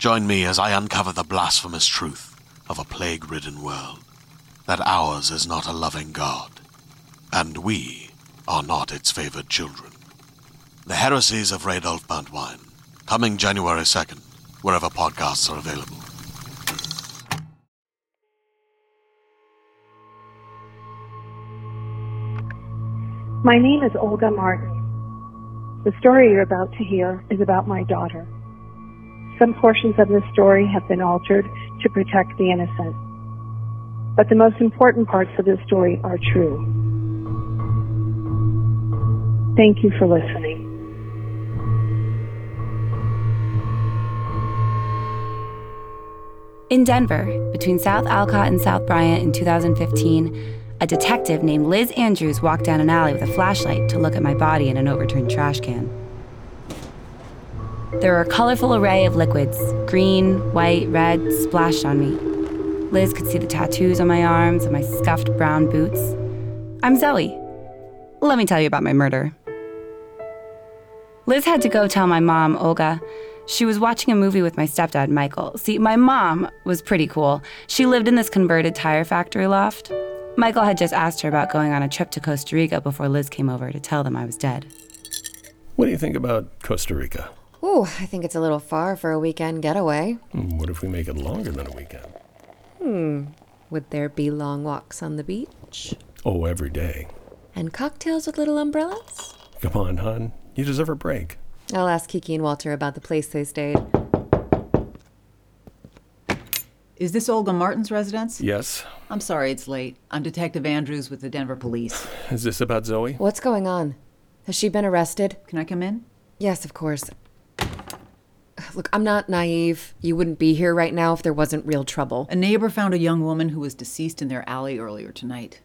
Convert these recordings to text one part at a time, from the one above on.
Join me as I uncover the blasphemous truth of a plague ridden world that ours is not a loving God, and we are not its favored children. The Heresies of Radolf Burntwine, coming January 2nd, wherever podcasts are available. My name is Olga Martin. The story you're about to hear is about my daughter. Some portions of the story have been altered to protect the innocent. But the most important parts of the story are true. Thank you for listening. In Denver, between South Alcott and South Bryant in 2015, a detective named Liz Andrews walked down an alley with a flashlight to look at my body in an overturned trash can. There were a colorful array of liquids green, white, red splashed on me. Liz could see the tattoos on my arms and my scuffed brown boots. I'm Zoie. Let me tell you about my murder. Liz had to go tell my mom, Olga. She was watching a movie with my stepdad, Michael. See, my mom was pretty cool. She lived in this converted tire factory loft. Michael had just asked her about going on a trip to Costa Rica before Liz came over to tell them I was dead. What do you think about Costa Rica? Ooh, I think it's a little far for a weekend getaway. What if we make it longer than a weekend? Hmm. Would there be long walks on the beach? Oh, every day. And cocktails with little umbrellas? Come on, hon. You deserve a break. I'll ask Kiki and Walter about the place they stayed. Is this Olga Martin's residence? Yes. I'm sorry it's late. I'm Detective Andrews with the Denver Police. Is this about Zoie? What's going on? Has she been arrested? Can I come in? Yes, of course. Look, I'm not naive. You wouldn't be here right now if there wasn't real trouble. A neighbor found a young woman who was deceased in their alley earlier tonight.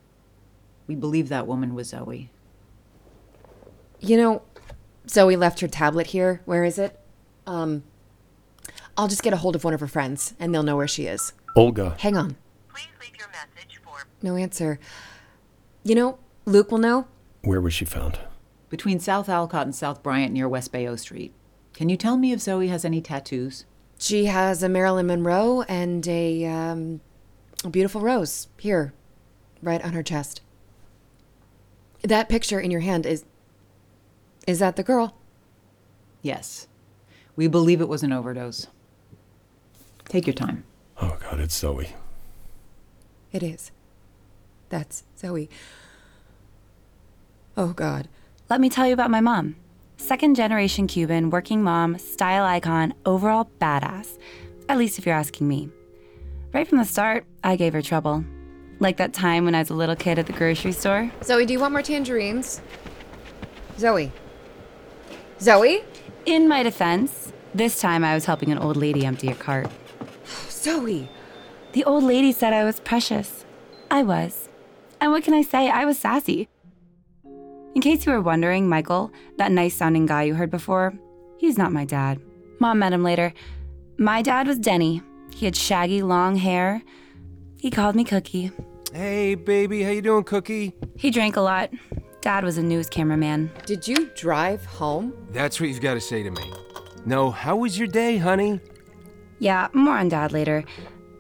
We believe that woman was Zoie. You know, Zoie left her tablet here. Where is it? Um, I'll just get a hold of one of her friends, and they'll know where she is. Olga. Hang on. Please leave your message for. No answer. You know, Luke will know. Where was she found? Between South Alcott and South Bryant near West Bayaud Street. Can you tell me if Zoie has any tattoos? She has a Marilyn Monroe and a, um, a beautiful rose here, right on her chest. That picture in your hand is. Is that the girl? Yes. We believe it was an overdose. Take your time. Oh, God, it's Zoie. It is. That's Zoie. Oh, God. Let me tell you about my mom. Second generation Cuban, working mom, style icon, overall badass. At least if you're asking me. Right from the start, I gave her trouble. Like that time when I was a little kid at the grocery store. Zoie, do you want more tangerines? Zoie. Zoie? In my defense, this time I was helping an old lady empty a cart. Zoie. The old lady said I was precious. I was. And what can I say? I was sassy. In case you were wondering, Michael, that nice sounding guy you heard before, he's not my dad. Mom met him later. My dad was Denny. He had shaggy long hair. He called me Cookie. Hey, baby, how you doing, Cookie? He drank a lot. Dad was a news cameraman. Did you drive home? That's what you've got to say to me. No, how was your day, honey? Yeah, more on dad later.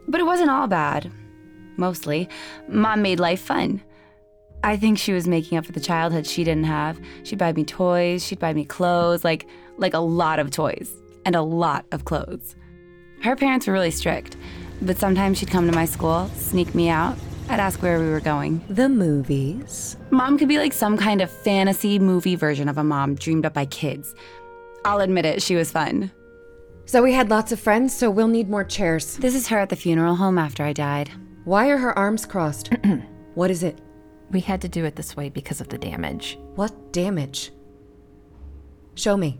But it wasn't all bad. Mostly. Mom made life fun. I think she was making up for the childhood she didn't have. She'd buy me toys, she'd buy me clothes, like like a lot of toys and a lot of clothes. Her parents were really strict. But sometimes she'd come to my school, sneak me out. I'd ask where we were going. The movies. Mom could be like some kind of fantasy movie version of a mom dreamed up by kids. I'll admit it, she was fun. So we had lots of friends, so we'll need more chairs. This is her at the funeral home after I died. Why are her arms crossed? what is it? We had to do it this way because of the damage. What damage? Show me.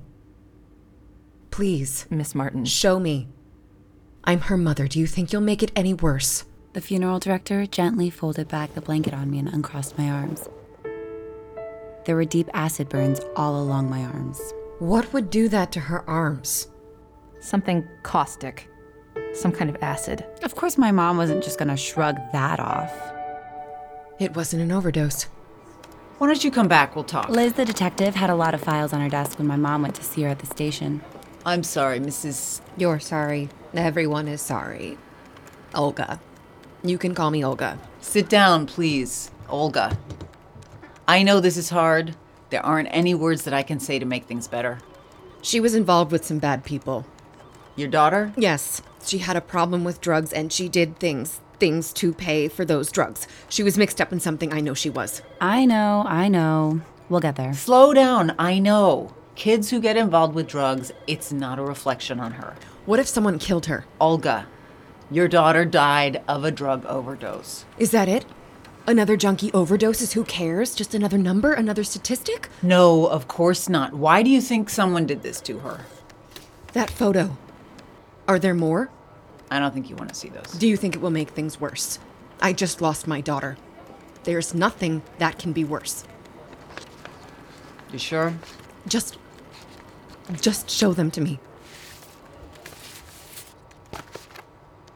Please. Miss Martin. Show me. I'm her mother. Do you think you'll make it any worse? The funeral director gently folded back the blanket on me and uncrossed my arms. There were deep acid burns all along my arms. What would do that to her arms? Something caustic. Some kind of acid. Of course, my mom wasn't just gonna shrug that off. It wasn't an overdose. Why don't you come back? We'll talk. Liz, the detective, had a lot of files on her desk when my mom went to see her at the station. I'm sorry, Mrs. You're sorry. Everyone is sorry. Olga. You can call me Olga. Sit down, please, Olga. I know this is hard. There aren't any words that I can say to make things better. She was involved with some bad people. Your daughter? Yes, she had a problem with drugs and she did things, things to pay for those drugs. She was mixed up in something I know she was. I know, I know. We'll get there. Slow down, I know. Kids who get involved with drugs, it's not a reflection on her. What if someone killed her? Olga, your daughter died of a drug overdose. Is that it? Another junkie overdoses? Who cares? Just another number? Another statistic? No, of course not. Why do you think someone did this to her? That photo. Are there more? I don't think you want to see those. Do you think it will make things worse? I just lost my daughter. There's nothing that can be worse. You sure? Just. Just show them to me.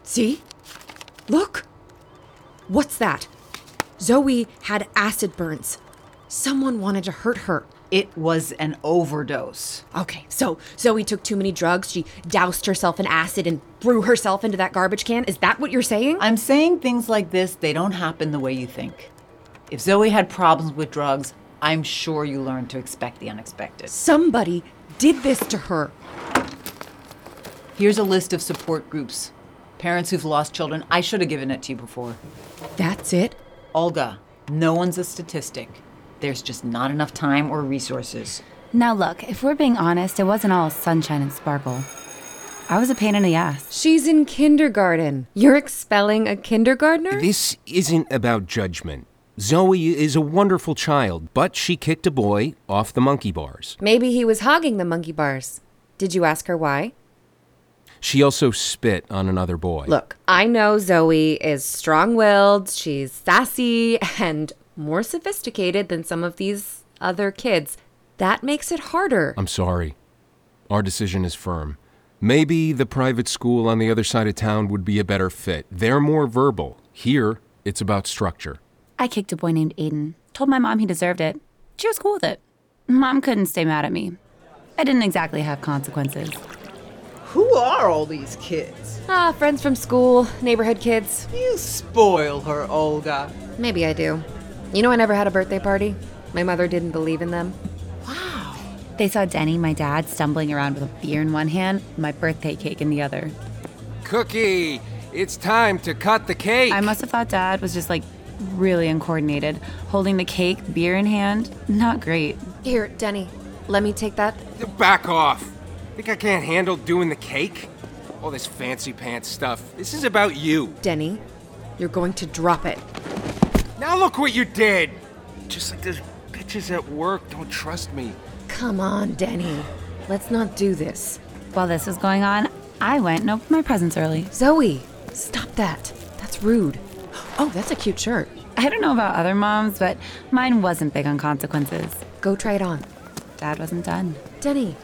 See? Look! What's that? Zoie had acid burns. Someone wanted to hurt her. It was an overdose. Okay, so Zoie took too many drugs. She doused herself in acid and threw herself into that garbage can. Is that what you're saying? I'm saying things like this, they don't happen the way you think. If Zoie had problems with drugs, I'm sure you learned to expect the unexpected. Somebody did this to her. Here's a list of support groups. Parents who've lost children. I should have given it to you before. That's it? Olga, no one's a statistic. There's just not enough time or resources. Now, look, if we're being honest, it wasn't all sunshine and sparkle. I was a pain in the ass. She's in kindergarten. You're expelling a kindergartner? This isn't about judgment. Zoie is a wonderful child, but she kicked a boy off the monkey bars. Maybe he was hogging the monkey bars. Did you ask her why? She also spit on another boy. Look, I know Zoie is strong willed, she's sassy, and more sophisticated than some of these other kids. That makes it harder. I'm sorry. Our decision is firm. Maybe the private school on the other side of town would be a better fit. They're more verbal. Here, it's about structure. I kicked a boy named Aiden. Told my mom he deserved it. She was cool with it. Mom couldn't stay mad at me. I didn't exactly have consequences. Who are all these kids? Ah, friends from school, neighborhood kids. You spoil her, Olga. Maybe I do. You know, I never had a birthday party. My mother didn't believe in them. Wow. They saw Denny, my dad, stumbling around with a beer in one hand, my birthday cake in the other. Cookie, it's time to cut the cake. I must have thought dad was just like really uncoordinated, holding the cake, beer in hand. Not great. Here, Denny, let me take that. Back off. Think I can't handle doing the cake? All this fancy pants stuff. This is about you. Denny, you're going to drop it. Now look what you did. Just like those bitches at work don't trust me. Come on, Denny. Let's not do this. While this was going on, I went and opened my presents early. Zoie, stop that. That's rude. Oh, that's a cute shirt. I don't know about other moms, but mine wasn't big on consequences. Go try it on. Dad wasn't done. Denny,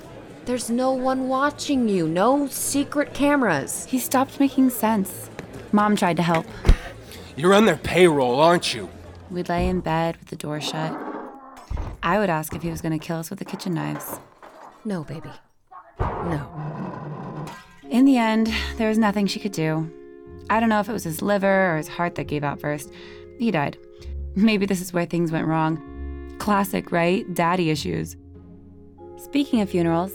there's no one watching you. No secret cameras. He stopped making sense. Mom tried to help. You're on their payroll, aren't you? We'd lay in bed with the door shut. I would ask if he was going to kill us with the kitchen knives. No, baby. No. In the end, there was nothing she could do. I don't know if it was his liver or his heart that gave out first. He died. Maybe this is where things went wrong. Classic, right? Daddy issues. Speaking of funerals,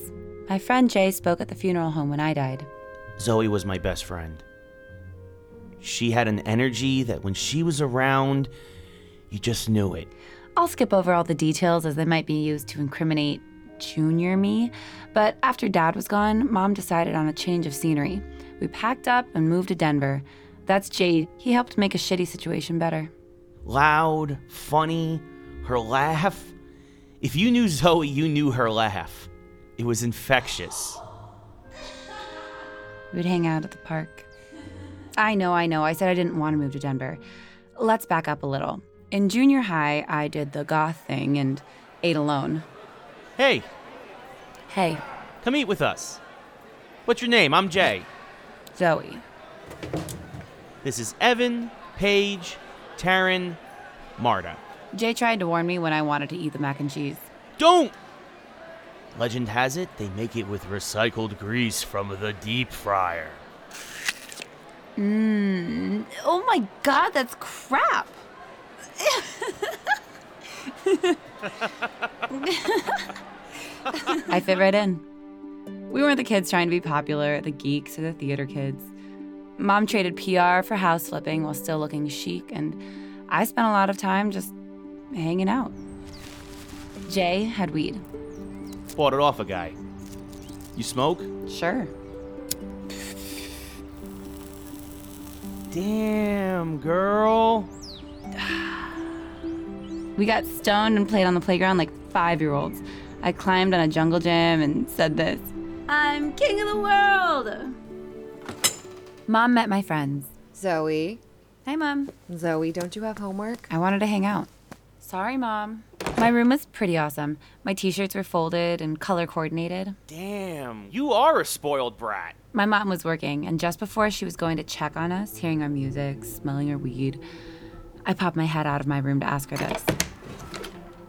my friend Jay spoke at the funeral home when I died. Zoie was my best friend. She had an energy that when she was around, you just knew it. I'll skip over all the details as they might be used to incriminate junior me, but after dad was gone, mom decided on a change of scenery. We packed up and moved to Denver. That's Jade. He helped make a shitty situation better. Loud, funny, her laugh. If you knew Zoie, you knew her laugh. It was infectious. We'd hang out at the park. I know, I know. I said I didn't want to move to Denver. Let's back up a little. In junior high, I did the goth thing and ate alone. Hey, Hey, come eat with us. What's your name? I'm Jay. Zoie. This is Evan, Paige, Taryn, Marta. Jay tried to warn me when I wanted to eat the mac and cheese. Don't! Legend has it they make it with recycled grease from the deep fryer. Mmm. Oh my god, that's crap. I fit right in. We weren't the kids trying to be popular, the geeks or the theater kids. Mom traded PR for house flipping while still looking chic, and I spent a lot of time just hanging out. Jay had weed. Bought it off a guy. You smoke? Sure. Damn, girl. We got stoned and played on the playground like five year olds. I climbed on a jungle gym and said this I'm king of the world. Mom met my friends. Zoie. Hi, Mom. Zoie, don't you have homework? I wanted to hang out. Sorry, Mom. My room was pretty awesome. My t shirts were folded and color coordinated. Damn, you are a spoiled brat. My mom was working, and just before she was going to check on us, hearing our music, smelling our weed, I popped my head out of my room to ask her this.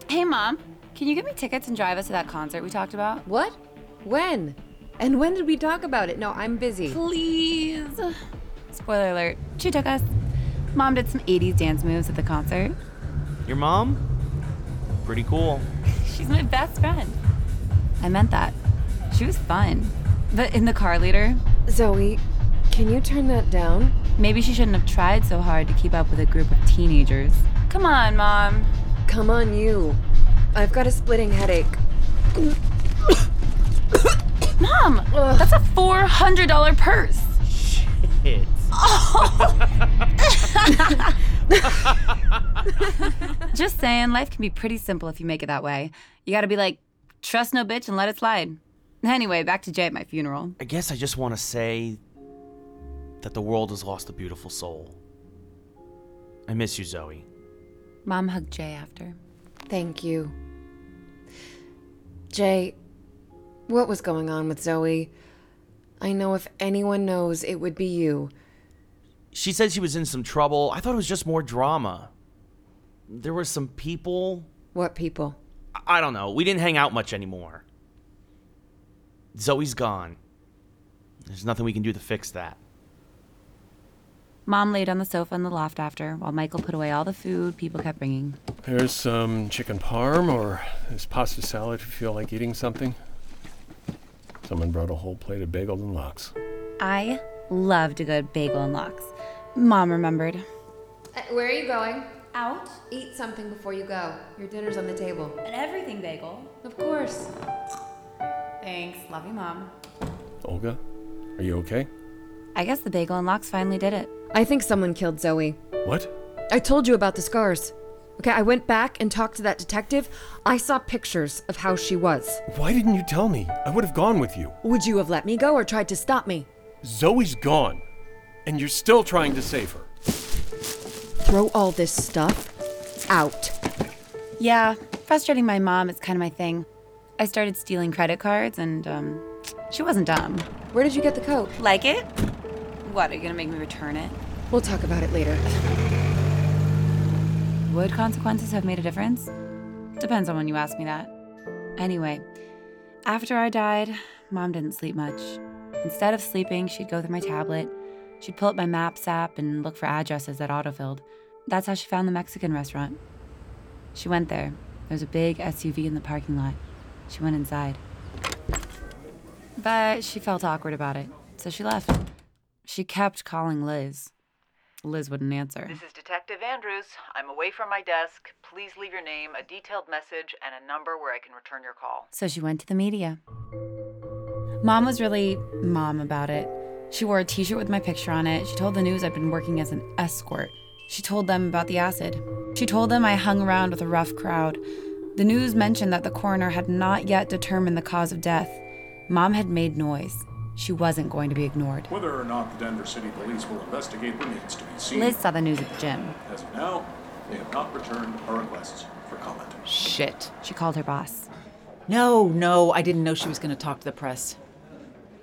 Hey, Mom, can you get me tickets and drive us to that concert we talked about? What? When? And when did we talk about it? No, I'm busy. Please. Spoiler alert, she took us. Mom did some 80s dance moves at the concert. Your mom? Pretty cool. She's my best friend. I meant that. She was fun. But in the car later, Zoie, can you turn that down? maybe she shouldn't have tried so hard to keep up with a group of teenagers. Come on, Mom. Come on, you. I've got a splitting headache. Mom, that's a $400 purse. Shit. Just saying, life can be pretty simple if you make it that way. You gotta be like, trust no bitch and let it slide. Anyway, back to Jay at my funeral. I guess I just want to say that the world has lost a beautiful soul. I miss you, Zoie. Mom hugged Jay after. Thank you. Jay, what was going on with Zoie? I know if anyone knows, it would be you. She said she was in some trouble. I thought it was just more drama. There were some people. What people? I- I don't know. We didn't hang out much anymore. Zoie's gone. There's nothing we can do to fix that. Mom laid on the sofa in the loft after, while Michael put away all the food people kept bringing. There's some chicken parm or there's pasta salad if you feel like eating something. Someone brought a whole plate of bagels and lox. I loved a good bagel and lox. Mom remembered. Uh, where are you going? Out? Eat something before you go. Your dinner's on the table. An everything bagel. Of course. Thanks. Love you, Mom. Olga, are you okay? I guess the bagel and lox finally did it. I think someone killed Zoie. What? I told you about the scars. Okay, I went back and talked to that detective. I saw pictures of how she was. Why didn't you tell me? I would have gone with you. Would you have let me go or tried to stop me? Zoie's gone. And you're still trying to save her. Throw all this stuff out. Yeah, frustrating my mom is kind of my thing. I started stealing credit cards, and um, she wasn't dumb. Where did you get the coat? Like it? What, are you gonna make me return it? We'll talk about it later. Would consequences have made a difference? Depends on when you ask me that. Anyway, after I died, mom didn't sleep much. Instead of sleeping, she'd go through my tablet. She'd pull up my Maps app and look for addresses that autofilled. That's how she found the Mexican restaurant. She went there. There was a big SUV in the parking lot. She went inside. But she felt awkward about it, so she left. She kept calling Liz. Liz wouldn't answer. This is Detective Andrews. I'm away from my desk. Please leave your name, a detailed message, and a number where I can return your call. So she went to the media. Mom was really mom about it. She wore a t shirt with my picture on it. She told the news I'd been working as an escort. She told them about the acid. She told them I hung around with a rough crowd. The news mentioned that the coroner had not yet determined the cause of death. Mom had made noise. She wasn't going to be ignored. Whether or not the Denver City Police will investigate remains to be seen. Liz saw the news at the gym. As of now, they have not returned our requests for comment. Shit. She called her boss. No, no, I didn't know she was going to talk to the press.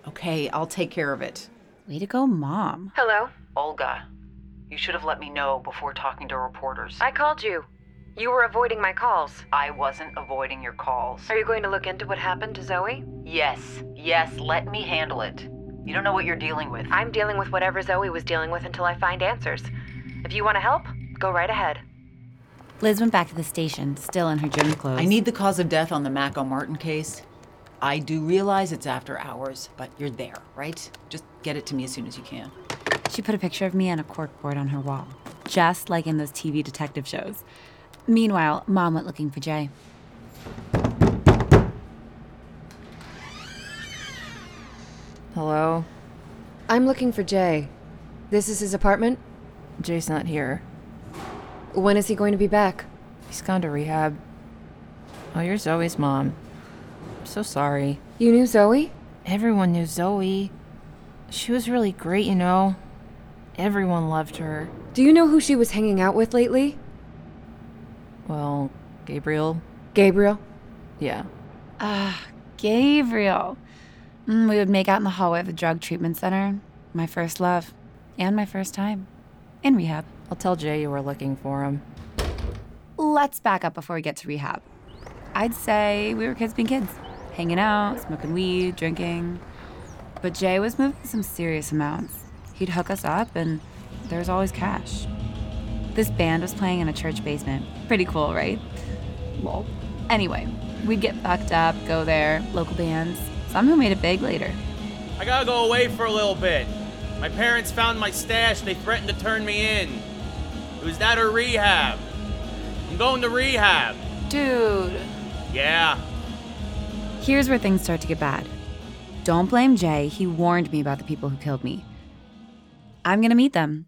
Okay, I'll take care of it. Way to go, Mom. Hello? Olga, you should have let me know before talking to reporters. I called you. You were avoiding my calls. I wasn't avoiding your calls. Are you going to look into what happened to Zoie? Yes, yes, let me handle it. You don't know what you're dealing with. I'm dealing with whatever Zoie was dealing with until I find answers. If you want to help, go right ahead. Liz went back to the station, still in her gym clothes. I need the cause of death on the Mac Martin case. I do realize it's after hours, but you're there, right? Just get it to me as soon as you can. She put a picture of me on a corkboard on her wall, just like in those TV detective shows. Meanwhile, Mom went looking for Jay. Hello? I'm looking for Jay. This is his apartment? Jay's not here. When is he going to be back? He's gone to rehab. Oh, you're Zoie's mom. I'm so sorry. You knew Zoie? Everyone knew Zoie. She was really great, you know. Everyone loved her. Do you know who she was hanging out with lately? Well, Gabriel. Gabriel? Yeah. Ah, Gabriel. Mm, we would make out in the hallway of the drug treatment center. My first love. And my first time. In rehab. I'll tell Jay you were looking for him. Let's back up before we get to rehab. I'd say we were kids being kids, hanging out, smoking weed, drinking. But Jay was moving some serious amounts. He'd hook us up, and there was always cash. This band was playing in a church basement. Pretty cool, right? Well, anyway, we'd get fucked up, go there, local bands. Some who made it big later. I gotta go away for a little bit. My parents found my stash. They threatened to turn me in. It was that or rehab. I'm going to rehab. Dude. Yeah. Here's where things start to get bad. Don't blame Jay. He warned me about the people who killed me. I'm gonna meet them